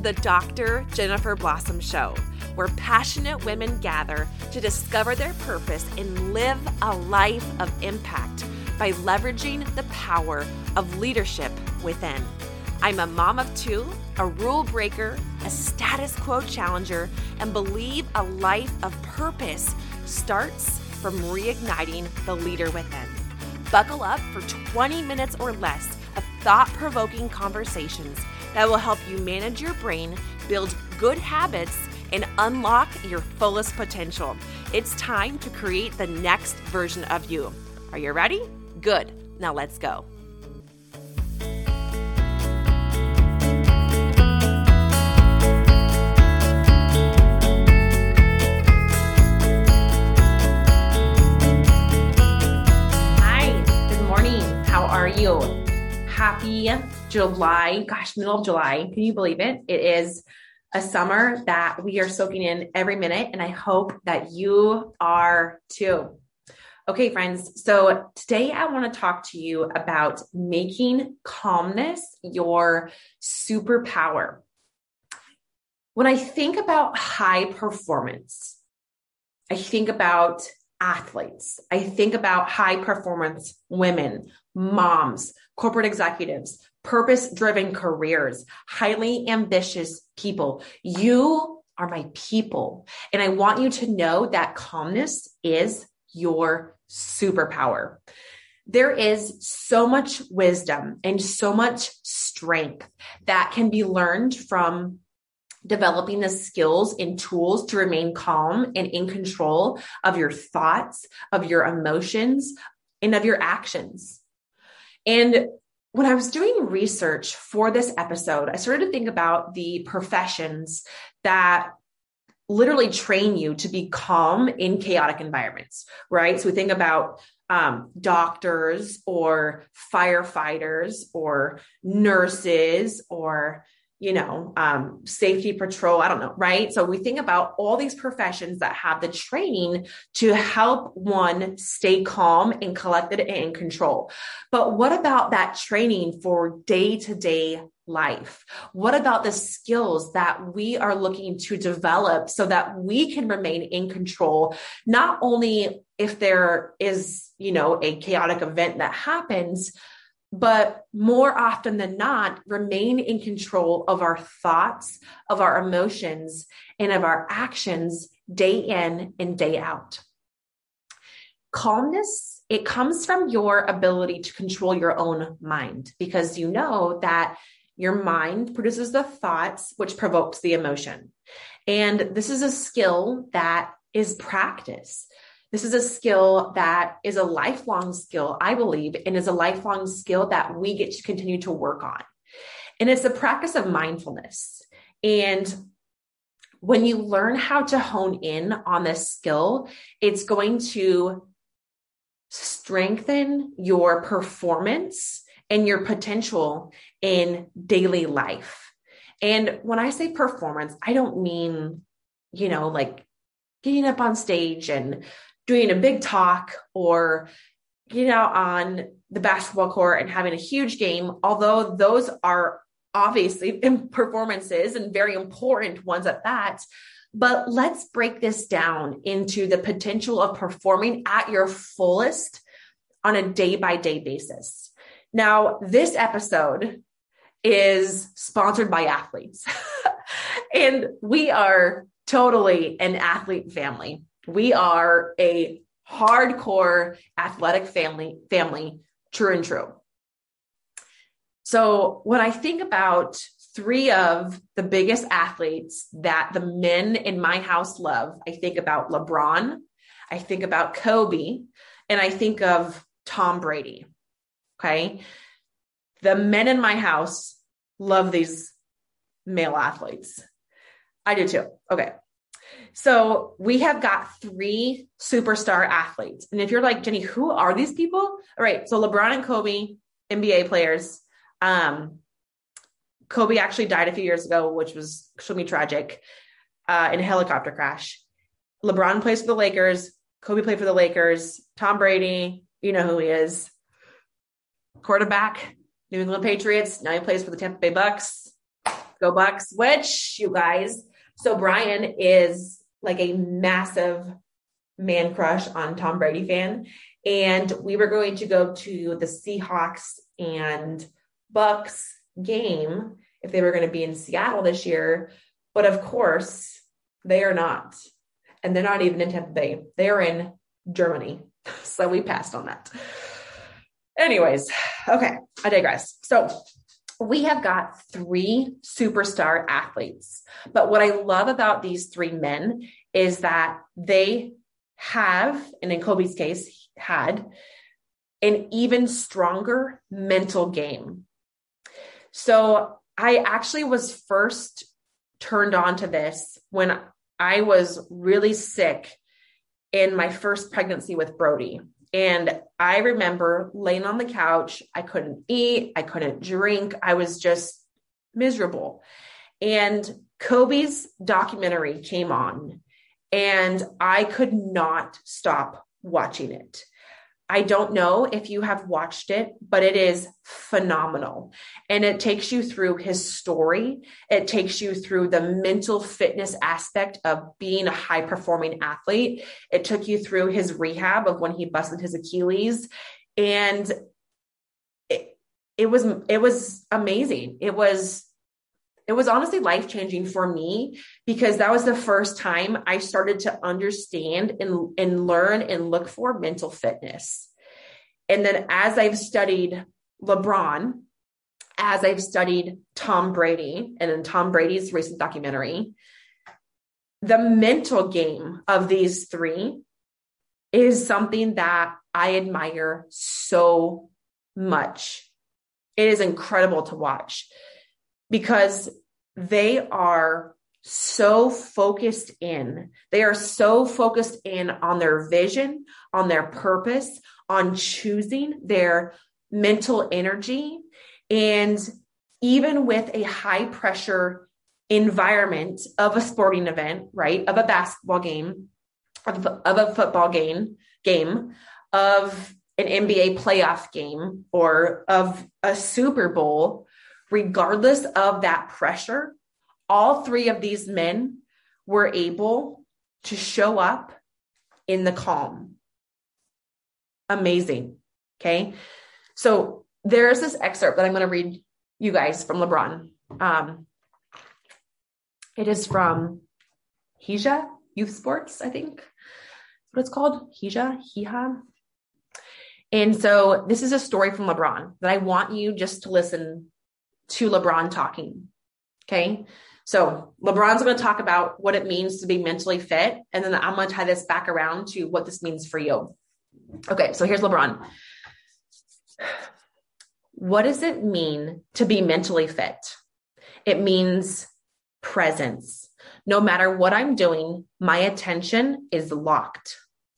to the Dr. Jennifer Blossom Show, where passionate women gather to discover their purpose and live a life of impact by leveraging the power of leadership within. I'm a mom of two, a rule breaker, a status quo challenger, and believe a life of purpose starts from reigniting the leader within. Buckle up for 20 minutes or less of thought provoking conversations that will help you manage your brain, build good habits, and unlock your fullest potential. It's time to create the next version of you. Are you ready? Good. Now let's go. Hi, good morning. How are you? Happy July. Gosh, middle of July. Can you believe it? It is a summer that we are soaking in every minute, and I hope that you are too. Okay, friends. So today I want to talk to you about making calmness your superpower. When I think about high performance, I think about athletes. I think about high performance women, moms, corporate executives, purpose driven careers, highly ambitious people. You are my people. And I want you to know that calmness is your superpower. There is so much wisdom and so much strength that can be learned from developing the skills and tools to remain calm and in control of your thoughts, of your emotions, and of your actions. And when I was doing research for this episode, I started to think about the professions that literally train you to be calm in chaotic environments, right? So we think about um, doctors or firefighters or nurses or you know, um, safety patrol. I don't know, right? So we think about all these professions that have the training to help one stay calm and collected and in control. But what about that training for day to day life? What about the skills that we are looking to develop so that we can remain in control, not only if there is, you know, a chaotic event that happens, but more often than not, remain in control of our thoughts, of our emotions, and of our actions day in and day out. Calmness, it comes from your ability to control your own mind because you know that your mind produces the thoughts which provokes the emotion. And this is a skill that is practice. This is a skill that is a lifelong skill, I believe, and is a lifelong skill that we get to continue to work on. And it's a practice of mindfulness. And when you learn how to hone in on this skill, it's going to strengthen your performance and your potential in daily life. And when I say performance, I don't mean, you know, like getting up on stage and doing a big talk or getting out on the basketball court and having a huge game, although those are obviously performances and very important ones at that. But let's break this down into the potential of performing at your fullest on a day by day basis. Now, this episode is sponsored by athletes, and we are totally an athlete family. We are a hardcore athletic family, family, true and true. So when I think about three of the biggest athletes that the men in my house love, I think about LeBron, I think about Kobe, and I think of Tom Brady. Okay. The men in my house love these male athletes. I do too. Okay. So we have got three superstar athletes. And if you're like, Jenny, who are these people? All right. So LeBron and Kobe, NBA players. Um, Kobe actually died a few years ago, which was extremely tragic, uh, in a helicopter crash. LeBron plays for the Lakers. Kobe played for the Lakers. Tom Brady, you know who he is. Quarterback, New England Patriots. Now he plays for the Tampa Bay Bucs. Go Bucs, which you guys, so Brian is like a massive man crush on Tom Brady fan. And we were going to go to the Seahawks and Bucs game if they were going to be in Seattle this year. But of course, they are not. And they're not even in Tampa Bay. They are in Germany. So we passed on that. Anyways, okay, I digress. So we have got three superstar athletes. But what I love about these three men is that they have, and in Kobe's case, had an even stronger mental game. So I actually was first turned on to this when I was really sick in my first pregnancy with Brody. And I remember laying on the couch. I couldn't eat, I couldn't drink. I was just miserable. And Kobe's documentary came on, and I could not stop watching it. I don't know if you have watched it, but it is phenomenal. And it takes you through his story. It takes you through the mental fitness aspect of being a high performing athlete. It took you through his rehab of when he busted his Achilles. And it, it was it was amazing. It was it was honestly life changing for me because that was the first time I started to understand and, and learn and look for mental fitness. And then as I've studied LeBron, as I've studied Tom Brady and in Tom Brady's recent documentary, the mental game of these three is something that I admire so much. It is incredible to watch because they are so focused in. They are so focused in on their vision, on their purpose, on choosing their mental energy. And even with a high pressure environment of a sporting event, right? Of a basketball game, of, of a football game, game, of an NBA playoff game, or of a Super Bowl, regardless of that pressure, all three of these men were able to show up in the calm. Amazing. Okay. So there's this excerpt that I'm going to read you guys from LeBron. Um, it is from Hija Youth Sports, I think. what it's called. Hija, Hija. And so this is a story from LeBron that I want you just to listen to LeBron talking. Okay. So LeBron's going to talk about what it means to be mentally fit. And then I'm going to tie this back around to what this means for you. Okay. So here's LeBron. What does it mean to be mentally fit? It means presence. No matter what I'm doing, my attention is locked.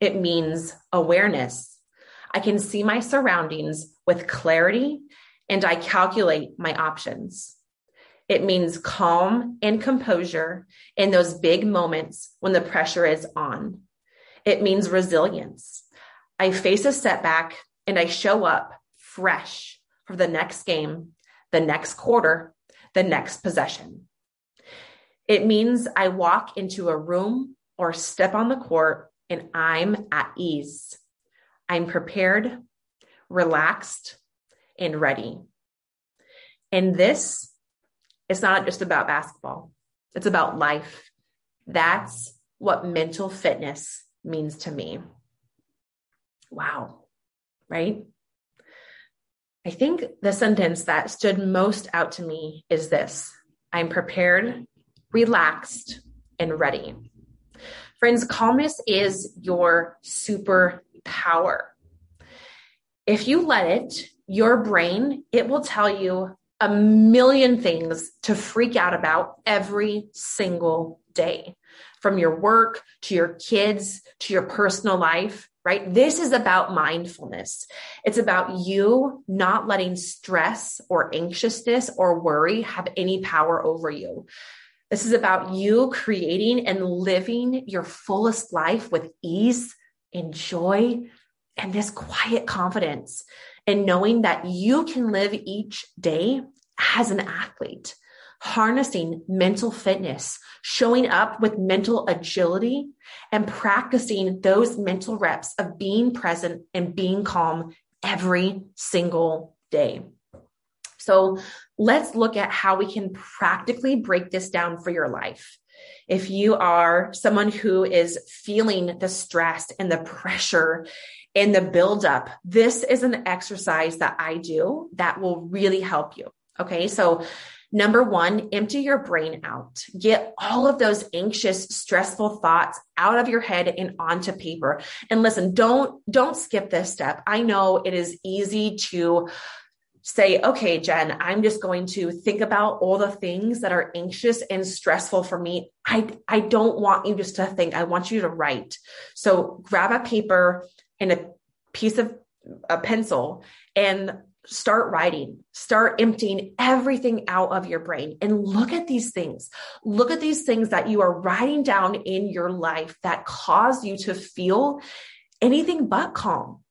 It means awareness. I can see my surroundings with clarity and I calculate my options. It means calm and composure in those big moments when the pressure is on. It means resilience. I face a setback and I show up fresh for the next game, the next quarter, the next possession. It means I walk into a room or step on the court and I'm at ease. I'm prepared, relaxed, and ready. And this it's not just about basketball, it's about life. That's what mental fitness means to me. Wow. Right? I think the sentence that stood most out to me is this I'm prepared, relaxed, and ready. Friends, calmness is your superpower. If you let it, your brain, it will tell you a million things to freak out about every single day from your work to your kids to your personal life, right? This is about mindfulness. It's about you not letting stress or anxiousness or worry have any power over you. This is about you creating and living your fullest life with ease and joy and this quiet confidence and knowing that you can live each day as an athlete, harnessing mental fitness, showing up with mental agility, and practicing those mental reps of being present and being calm every single day. So let's look at how we can practically break this down for your life. If you are someone who is feeling the stress and the pressure and the buildup, this is an exercise that I do that will really help you. Okay. So Number one, empty your brain out. Get all of those anxious, stressful thoughts out of your head and onto paper. And listen, don't, don't skip this step. I know it is easy to say, okay, Jen, I'm just going to think about all the things that are anxious and stressful for me. I, I don't want you just to think. I want you to write. So grab a paper and a piece of a pencil and start writing, start emptying everything out of your brain and look at these things. Look at these things that you are writing down in your life that cause you to feel anything but calm.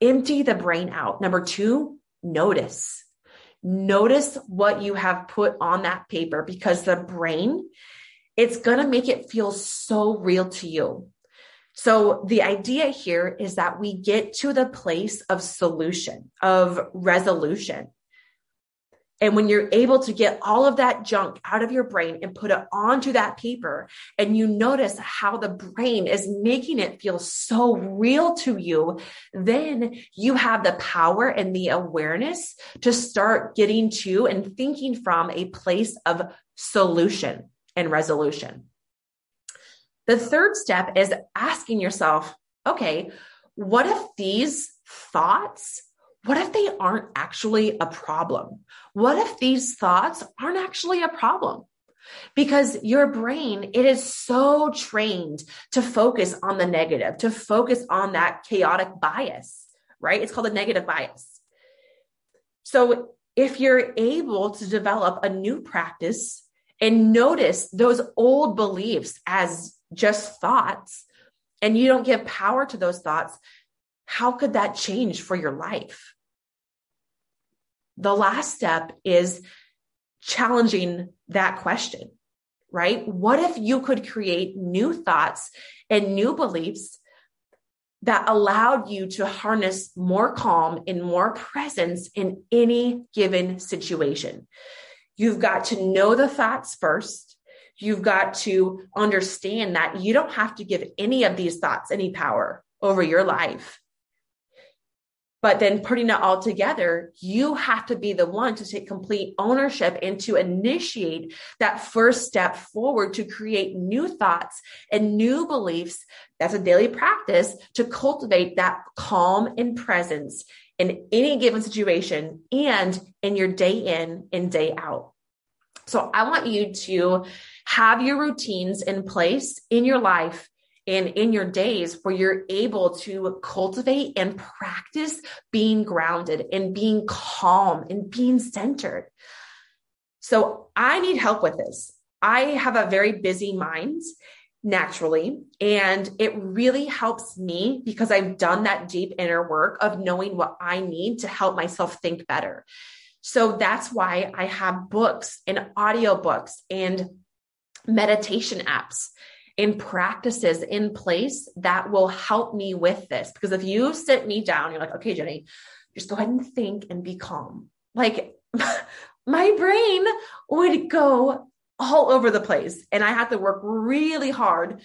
Empty the brain out. Number two, notice. Notice what you have put on that paper because the brain, it's going to make it feel so real to you. So the idea here is that we get to the place of solution, of resolution. And when you're able to get all of that junk out of your brain and put it onto that paper, and you notice how the brain is making it feel so real to you, then you have the power and the awareness to start getting to and thinking from a place of solution and resolution. The third step is asking yourself, okay, what if these thoughts, what if they aren't actually a problem? What if these thoughts aren't actually a problem? Because your brain, it is so trained to focus on the negative, to focus on that chaotic bias, right? It's called a negative bias. So if you're able to develop a new practice and notice those old beliefs as just thoughts and you don't give power to those thoughts, how could that change for your life? The last step is challenging that question, right? What if you could create new thoughts and new beliefs that allowed you to harness more calm and more presence in any given situation? You've got to know the thoughts first You've got to understand that you don't have to give any of these thoughts any power over your life. But then putting it all together, you have to be the one to take complete ownership and to initiate that first step forward to create new thoughts and new beliefs. That's a daily practice to cultivate that calm and presence in any given situation and in your day in and day out. So I want you to have your routines in place in your life and in your days where you're able to cultivate and practice being grounded and being calm and being centered. So I need help with this. I have a very busy mind naturally, and it really helps me because I've done that deep inner work of knowing what I need to help myself think better. So that's why I have books and audiobooks and meditation apps and practices in place that will help me with this. Because if you sit me down, you're like, okay, Jenny, just go ahead and think and be calm. Like my brain would go all over the place and I have to work really hard.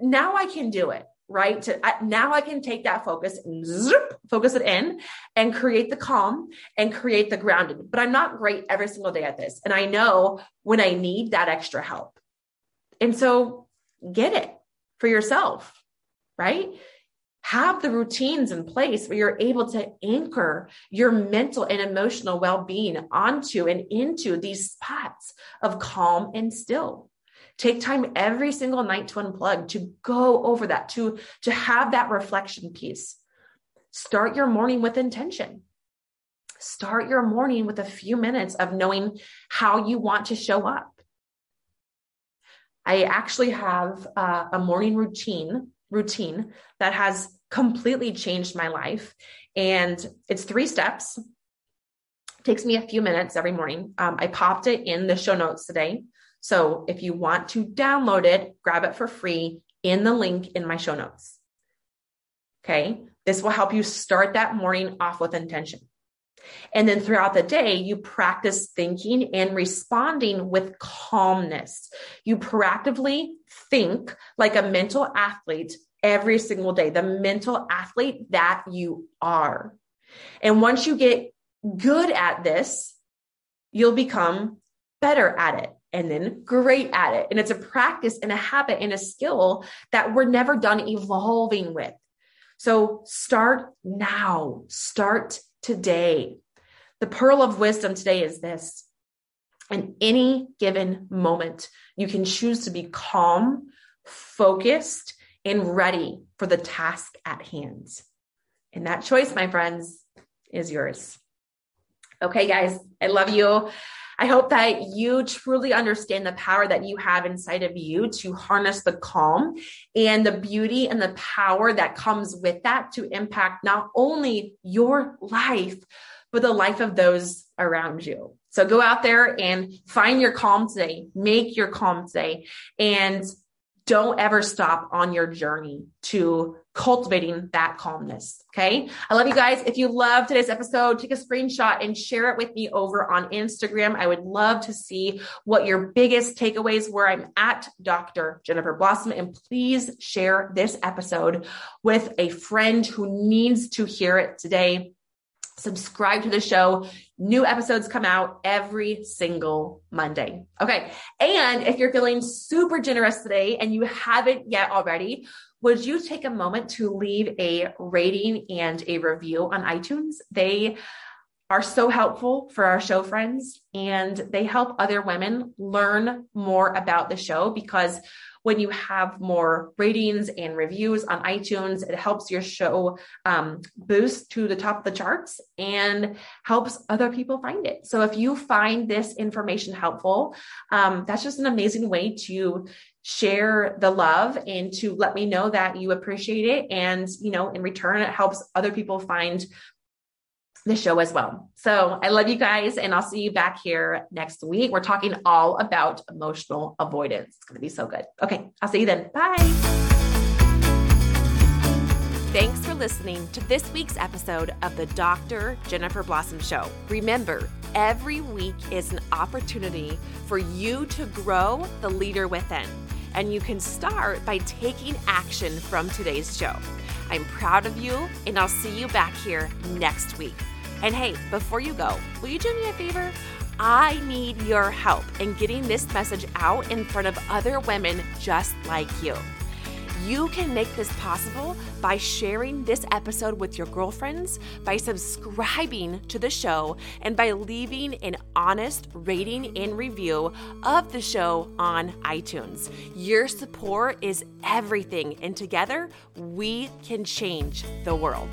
Now I can do it right? To I, now I can take that focus and zoop, focus it in and create the calm and create the grounded. But I'm not great every single day at this. And I know when I need that extra help. And so get it for yourself, right? Have the routines in place where you're able to anchor your mental and emotional well being onto and into these spots of calm and still. Take time every single night to unplug, to go over that, to, to have that reflection piece. Start your morning with intention. Start your morning with a few minutes of knowing how you want to show up. I actually have uh, a morning routine routine that has completely changed my life and it's three steps takes me a few minutes every morning. Um, I popped it in the show notes today. So if you want to download it, grab it for free in the link in my show notes. Okay. This will help you start that morning off with intention. And then throughout the day, you practice thinking and responding with calmness. You proactively think like a mental athlete every single day, the mental athlete that you are. And once you get good at this, you'll become better at it and then great at it. And it's a practice and a habit and a skill that we're never done evolving with. So start now, start today. The pearl of wisdom today is this. In any given moment, you can choose to be calm, focused, and ready for the task at hand. And that choice, my friends, is yours. Okay, guys, I love you. I hope that you truly understand the power that you have inside of you to harness the calm and the beauty and the power that comes with that to impact not only your life, but the life of those around you. So go out there and find your calm today, make your calm today, and don't ever stop on your journey to cultivating that calmness. Okay. I love you guys. If you love today's episode, take a screenshot and share it with me over on Instagram. I would love to see what your biggest takeaways were. I'm at Dr. Jennifer Blossom and please share this episode with a friend who needs to hear it today subscribe to the show. New episodes come out every single Monday. Okay. And if you're feeling super generous today and you haven't yet already, would you take a moment to leave a rating and a review on iTunes? They are so helpful for our show friends and they help other women learn more about the show because when you have more ratings and reviews on iTunes, it helps your show um, boost to the top of the charts and helps other people find it. So if you find this information helpful, um, that's just an amazing way to share the love and to let me know that you appreciate it. And, you know, in return, it helps other people find the show as well. So I love you guys, and I'll see you back here next week. We're talking all about emotional avoidance. It's going to be so good. Okay, I'll see you then. Bye. Thanks for listening to this week's episode of the Dr. Jennifer Blossom Show. Remember, every week is an opportunity for you to grow the leader within, and you can start by taking action from today's show. I'm proud of you, and I'll see you back here next week. And hey, before you go, will you do me a favor? I need your help in getting this message out in front of other women just like you. You can make this possible by sharing this episode with your girlfriends, by subscribing to the show, and by leaving an honest rating and review of the show on iTunes. Your support is everything, and together we can change the world.